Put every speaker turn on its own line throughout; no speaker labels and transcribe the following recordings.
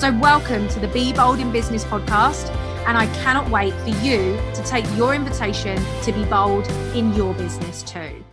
So, welcome to the Be Bold in Business podcast and I cannot wait for you to take your invitation to be bold in your business too.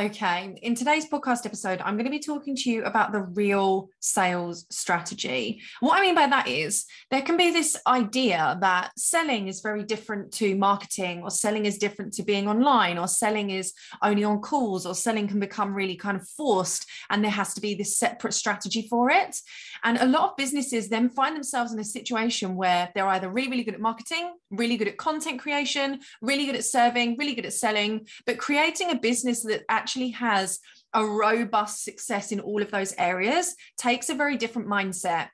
Okay, in today's podcast episode, I'm going to be talking to you about the real sales strategy. What I mean by that is there can be this idea that selling is very different to marketing, or selling is different to being online, or selling is only on calls, or selling can become really kind of forced, and there has to be this separate strategy for it. And a lot of businesses then find themselves in a situation where they're either really, really good at marketing, really good at content creation, really good at serving, really good at selling, but creating a business that actually has a robust success in all of those areas takes a very different mindset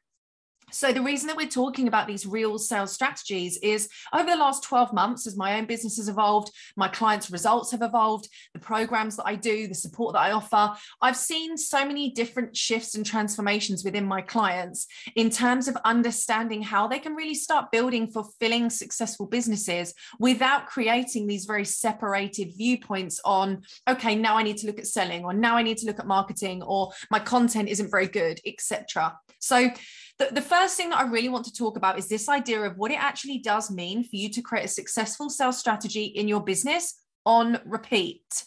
so, the reason that we're talking about these real sales strategies is over the last 12 months, as my own business has evolved, my clients' results have evolved, the programs that I do, the support that I offer, I've seen so many different shifts and transformations within my clients in terms of understanding how they can really start building fulfilling, successful businesses without creating these very separated viewpoints on, okay, now I need to look at selling, or now I need to look at marketing, or my content isn't very good, etc. So, the, the first thing that I really want to talk about is this idea of what it actually does mean for you to create a successful sales strategy in your business on repeat.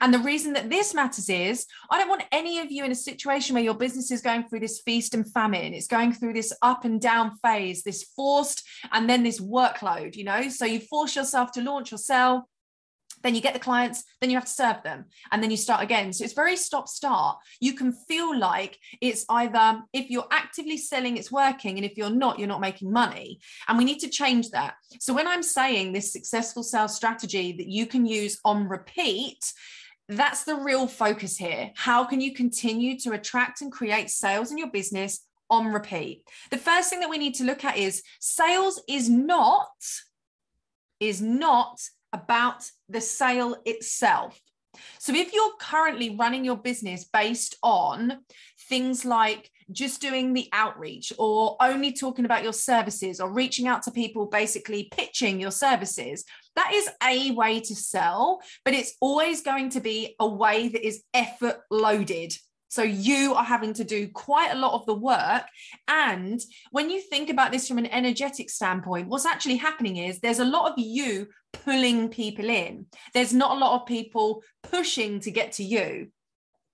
And the reason that this matters is I don't want any of you in a situation where your business is going through this feast and famine. It's going through this up and down phase, this forced and then this workload, you know? So you force yourself to launch or sell then you get the clients then you have to serve them and then you start again. So it's very stop start. You can feel like it's either if you're actively selling it's working and if you're not you're not making money. And we need to change that. So when i'm saying this successful sales strategy that you can use on repeat that's the real focus here. How can you continue to attract and create sales in your business on repeat? The first thing that we need to look at is sales is not is not about the sale itself. So, if you're currently running your business based on things like just doing the outreach or only talking about your services or reaching out to people, basically pitching your services, that is a way to sell, but it's always going to be a way that is effort loaded. So you are having to do quite a lot of the work. And when you think about this from an energetic standpoint, what's actually happening is there's a lot of you pulling people in. There's not a lot of people pushing to get to you.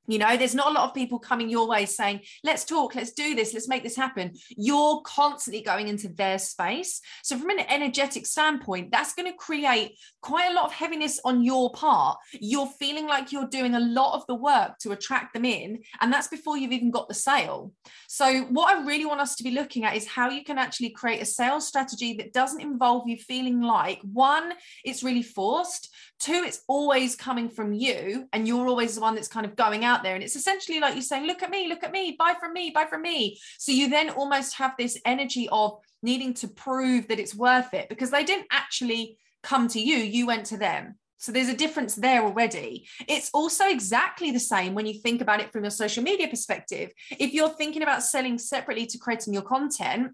You know, there's not a lot of people coming your way saying, let's talk, let's do this, let's make this happen. You're constantly going into their space. So, from an energetic standpoint, that's going to create quite a lot of heaviness on your part. You're feeling like you're doing a lot of the work to attract them in. And that's before you've even got the sale. So, what I really want us to be looking at is how you can actually create a sales strategy that doesn't involve you feeling like one, it's really forced, two, it's always coming from you, and you're always the one that's kind of going out there. And it's essentially like you're saying, look at me, look at me, buy from me, buy from me. So you then almost have this energy of needing to prove that it's worth it because they didn't actually come to you, you went to them. So there's a difference there already. It's also exactly the same when you think about it from your social media perspective. If you're thinking about selling separately to creating your content,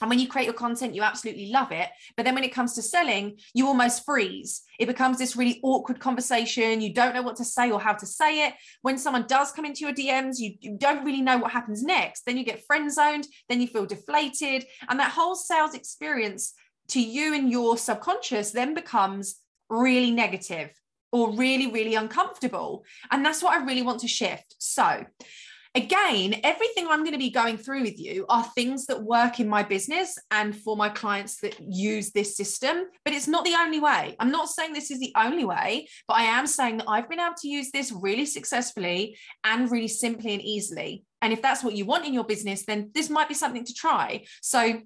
and when you create your content, you absolutely love it. But then when it comes to selling, you almost freeze. It becomes this really awkward conversation. You don't know what to say or how to say it. When someone does come into your DMs, you, you don't really know what happens next. Then you get friend zoned, then you feel deflated. And that whole sales experience to you and your subconscious then becomes really negative or really, really uncomfortable. And that's what I really want to shift. So, again, everything I'm going to be going through with you are things that work in my business and for my clients that use this system, but it's not the only way. I'm not saying this is the only way, but I am saying that I've been able to use this really successfully and really simply and easily. And if that's what you want in your business, then this might be something to try. So,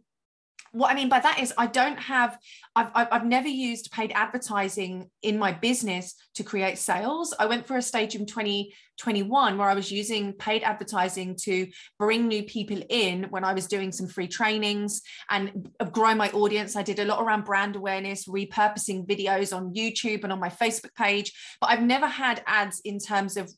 what I mean by that is I don't have I've, I've never used paid advertising in my business to create sales. I went for a stage in 2021 where I was using paid advertising to bring new people in when I was doing some free trainings and grow my audience. I did a lot around brand awareness, repurposing videos on YouTube and on my Facebook page. But I've never had ads in terms of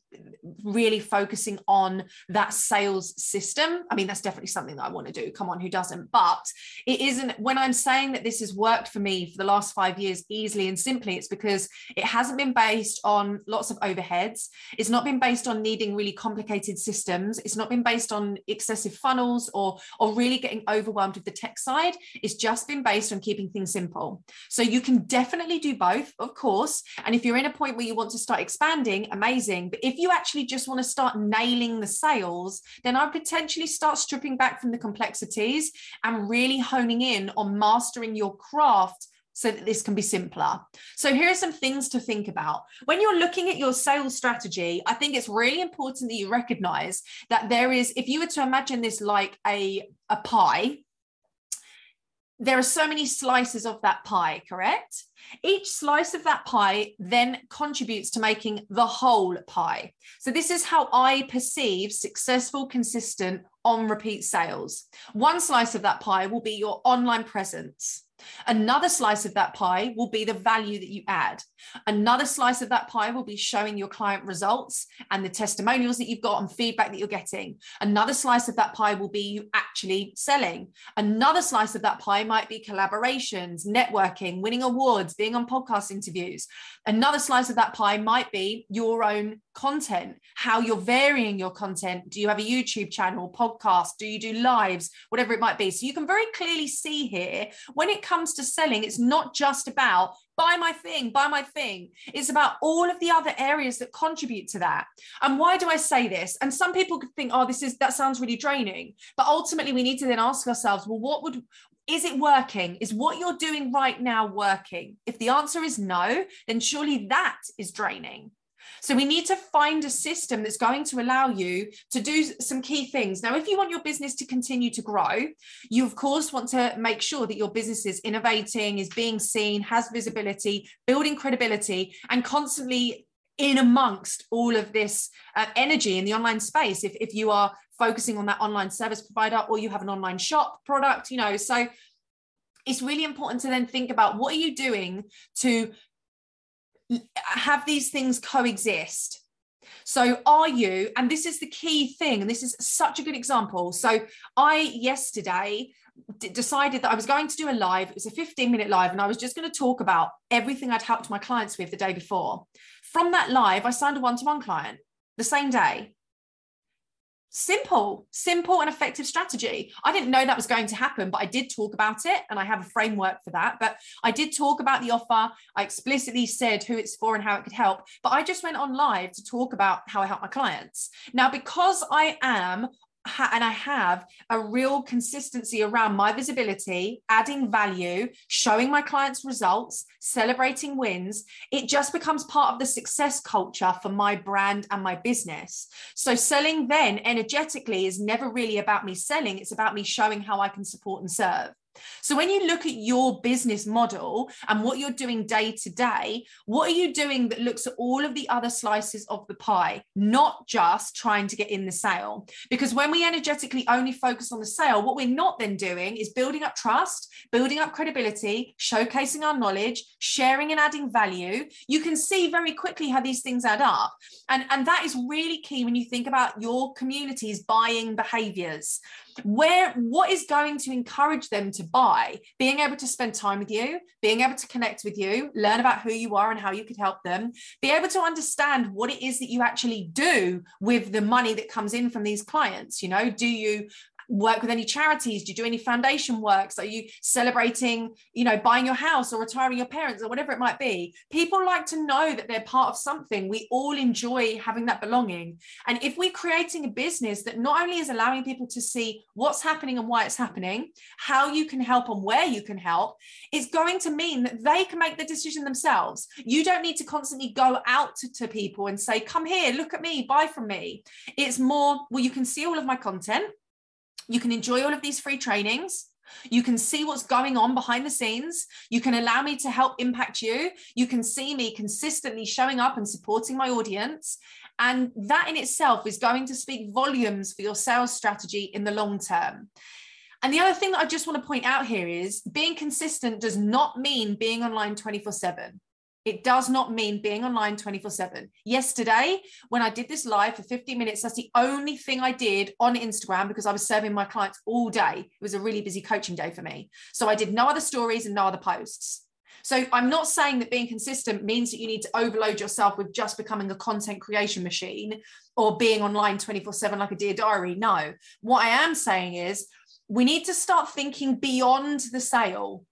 really focusing on that sales system. I mean, that's definitely something that I want to do. Come on, who doesn't? But it isn't when I'm saying that this has worked for me for the last five years easily and simply, it's because it hasn't been based on lots of overheads. It's not been based on needing really complicated systems. It's not been based on excessive funnels or, or really getting overwhelmed with the tech side. It's just been based on keeping things simple. So you can definitely do both, of course. And if you're in a point where you want to start expanding, amazing. But if you actually just want to start nailing the sales, then I'd potentially start stripping back from the complexities and really honing in on mastering your craft so that this can be simpler. So, here are some things to think about. When you're looking at your sales strategy, I think it's really important that you recognize that there is, if you were to imagine this like a, a pie, there are so many slices of that pie, correct? Each slice of that pie then contributes to making the whole pie. So, this is how I perceive successful, consistent, on repeat sales. One slice of that pie will be your online presence. Another slice of that pie will be the value that you add. Another slice of that pie will be showing your client results and the testimonials that you've got and feedback that you're getting. Another slice of that pie will be you actually selling. Another slice of that pie might be collaborations, networking, winning awards, being on podcast interviews. Another slice of that pie might be your own content, how you're varying your content. Do you have a YouTube channel, podcast? Do you do lives, whatever it might be? So you can very clearly see here when it comes to selling, it's not just about buy my thing, buy my thing. It's about all of the other areas that contribute to that. And why do I say this? And some people could think, oh, this is that sounds really draining. But ultimately, we need to then ask ourselves, well, what would is it working? Is what you're doing right now working? If the answer is no, then surely that is draining. So we need to find a system that's going to allow you to do some key things. Now, if you want your business to continue to grow, you of course want to make sure that your business is innovating, is being seen, has visibility, building credibility, and constantly in amongst all of this uh, energy in the online space. If, if you are focusing on that online service provider or you have an online shop product, you know, so it's really important to then think about what are you doing to have these things coexist? So are you and this is the key thing and this is such a good example. So i yesterday d- decided that i was going to do a live it was a 15 minute live and i was just going to talk about everything i'd helped my clients with the day before. From that live i signed a one-to-one client the same day simple simple and effective strategy. I didn't know that was going to happen but i did talk about it and i have a framework for that. But i did talk about the offer. I explicitly said who it's for and how it could help. But i just went on live to talk about how i help my clients. Now because i am and I have a real consistency around my visibility, adding value, showing my clients results, celebrating wins, it just becomes part of the success culture for my brand and my business. So, selling then energetically is never really about me selling, it's about me showing how I can support and serve. So, when you look at your business model and what you're doing day to day, what are you doing that looks at all of the other slices of the pie, not just trying to get in the sale? Because when we energetically only focus on the sale, what we're not then doing is building up trust, building up credibility, showcasing our knowledge, sharing and adding value. You can see very quickly how these things add up. And, and that is really key when you think about your community's buying behaviors where what is going to encourage them to buy? Being able to spend time with you being able to connect with you learn about who you are and how you could help them be able to understand what it is that you actually do with the money that comes in from these clients you know? Do you work with any charities? Do you do any foundation works? Are you celebrating, you know, buying your house or retiring your parents or whatever it might be? People like to know that they're part of something. We all enjoy having that belonging. And if we're creating a business that not only is allowing people to see what's happening and why it's happening, how you can help and where you can help, it's going to mean that they can make the decision themselves. You don't need to constantly go out to, to people and say, come here, look at me, buy from me. It's more, well, you can see all of my content you can enjoy all of these free trainings. You can see what's going on behind the scenes. You can allow me to help impact you. You can see me consistently showing up and supporting my audience. And that in itself is going to speak volumes for your sales strategy in the long term. And the other thing that I just want to point out here is being consistent does not mean being online 24 7. It does not mean being online 24 7. Yesterday, when I did this live for 15 minutes, that's the only thing I did on Instagram because I was serving my clients all day. It was a really busy coaching day for me. So I did no other stories and no other posts. So I'm not saying that being consistent means that you need to overload yourself with just becoming a content creation machine or being online 24 7 like a Dear Diary. No. What I am saying is we need to start thinking beyond the sale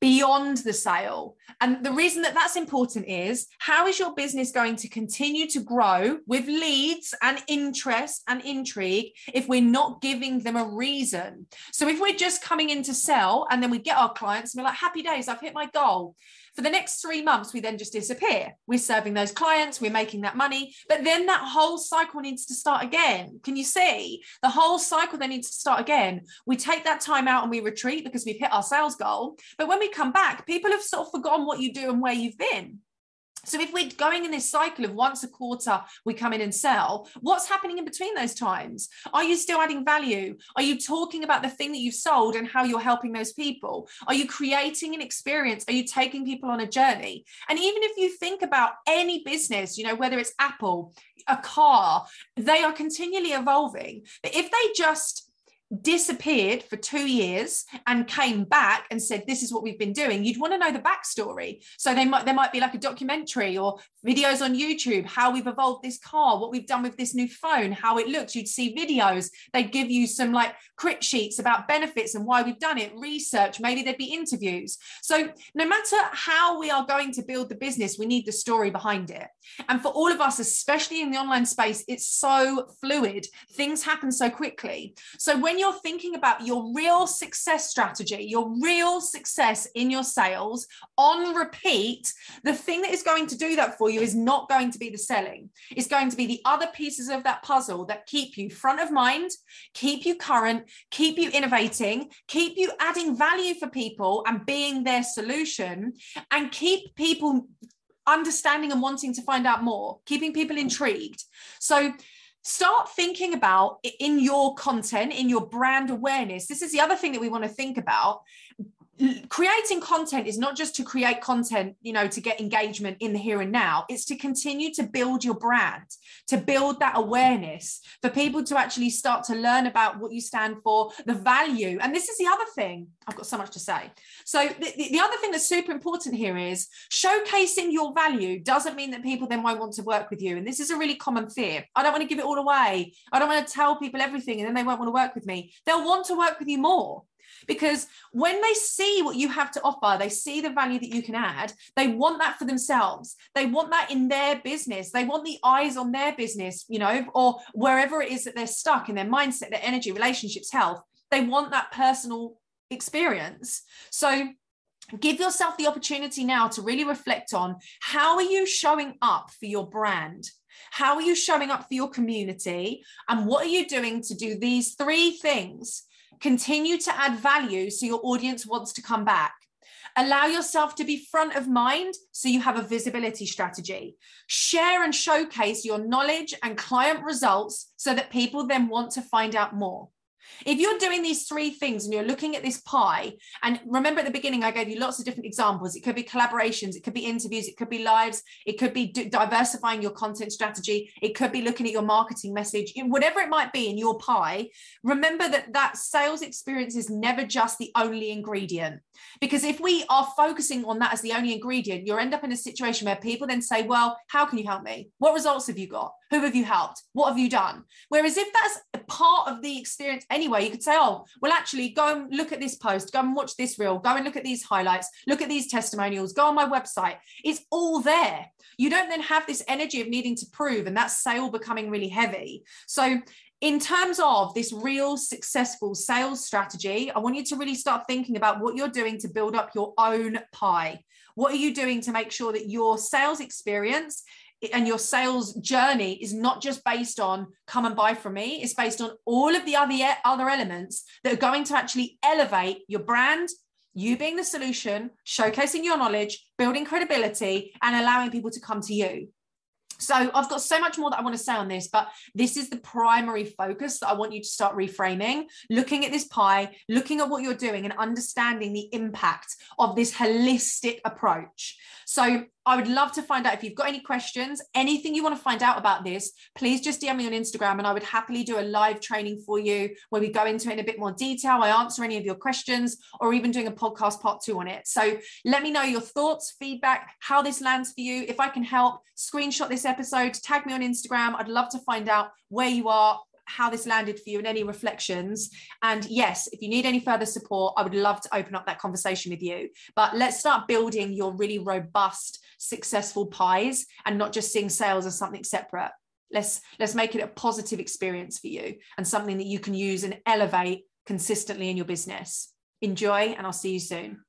beyond the sale. And the reason that that's important is how is your business going to continue to grow with leads and interest and intrigue if we're not giving them a reason? So if we're just coming in to sell and then we get our clients and we're like, happy days, I've hit my goal. For the next three months, we then just disappear. We're serving those clients, we're making that money, but then that whole cycle needs to start again. Can you see? The whole cycle then needs to start again. We take that time out and we retreat because we've hit our sales goal. But when we come back, people have sort of forgotten what you do and where you've been. So if we're going in this cycle of once a quarter we come in and sell, what's happening in between those times? Are you still adding value? Are you talking about the thing that you've sold and how you're helping those people? Are you creating an experience? Are you taking people on a journey? And even if you think about any business, you know, whether it's Apple, a car, they are continually evolving. But if they just disappeared for two years and came back and said this is what we've been doing. You'd want to know the backstory. So they might there might be like a documentary or videos on youtube how we've evolved this car what we've done with this new phone how it looks. You'd see videos. They'd give you some like crit sheets about benefits and why we've done it research maybe there'd be interviews. So no matter how we are going to build the business we need the story behind it. And for all of us especially in the online space it's so fluid. Things happen so quickly. So when you're thinking about your real success strategy, your real success in your sales on repeat, the thing that is going to do that for you is not going to be the selling. It's going to be the other pieces of that puzzle that keep you front of mind, keep you current, keep you innovating, keep you adding value for people and being their solution, and keep people understanding and wanting to find out more, keeping people intrigued. So, start thinking about in your content, in your brand awareness. This is the other thing that we want to think about creating content is not just to create content you know to get engagement in the here and now. It's to continue to build your brand to build that awareness for people to actually start to learn about what you stand for the value. And this is the other thing. I've got so much to say. So the, the other thing that's super important here is showcasing your value doesn't mean that people then won't want to work with you. And this is a really common fear. I don't want to give it all away. I don't want to tell people everything and then they won't want to work with me. They'll want to work with you more because when they see what you have to offer, they see the value that you can add, they want that for themselves. They want that in their business. They want the eyes on their business, you know, or wherever it is that they're stuck in their mindset, their energy, relationships, health. They want that personal experience. So give yourself the opportunity now to really reflect on how are you showing up for your brand how are you showing up for your community and what are you doing to do these three things Continue to add value so your audience wants to come back. Allow yourself to be front of mind so you have a visibility strategy. Share and showcase your knowledge and client results so that people then want to find out more. If you're doing these three things and you're looking at this pie, and remember at the beginning, I gave you lots of different examples. It could be collaborations, it could be interviews, it could be lives, it could be diversifying your content strategy, it could be looking at your marketing message, whatever it might be in your pie. Remember that that sales experience is never just the only ingredient. Because if we are focusing on that as the only ingredient, you'll end up in a situation where people then say, Well, how can you help me? What results have you got? Who have you helped? What have you done? Whereas if that's part of the experience anyway, you could say, oh, well, actually, go and look at this post, go and watch this reel, go and look at these highlights, look at these testimonials, go on my website. It's all there. You don't then have this energy of needing to prove, and that sale becoming really heavy. So in terms of this real successful sales strategy, I want you to really start thinking about what you're doing to build up your own pie. What are you doing to make sure that your sales experience and your sales journey is not just based on come and buy from me it's based on all of the other other elements that are going to actually elevate your brand you being the solution showcasing your knowledge building credibility and allowing people to come to you so I've got so much more that I want to say on this, but this is the primary focus that I want you to start reframing, looking at this pie, looking at what you're doing and understanding the impact of this holistic approach. So I would love to find out if you've got any questions, anything you want to find out about this, please just DM me on Instagram and I would happily do a live training for you where we go into it in a bit more detail. I answer any of your questions or even doing a podcast part two on it. So let me know your thoughts, feedback, how this lands for you. If I can help, screenshot this episode, tag me on Instagram. I'd love to find out where you are, how this landed for you and any reflections. And yes, if you need any further support, I would love to open up that conversation with you. But let's start building your really robust, successful pies and not just seeing sales as something separate. Let's let's make it a positive experience for you and something that you can use and elevate consistently in your business. Enjoy, and I'll see you soon.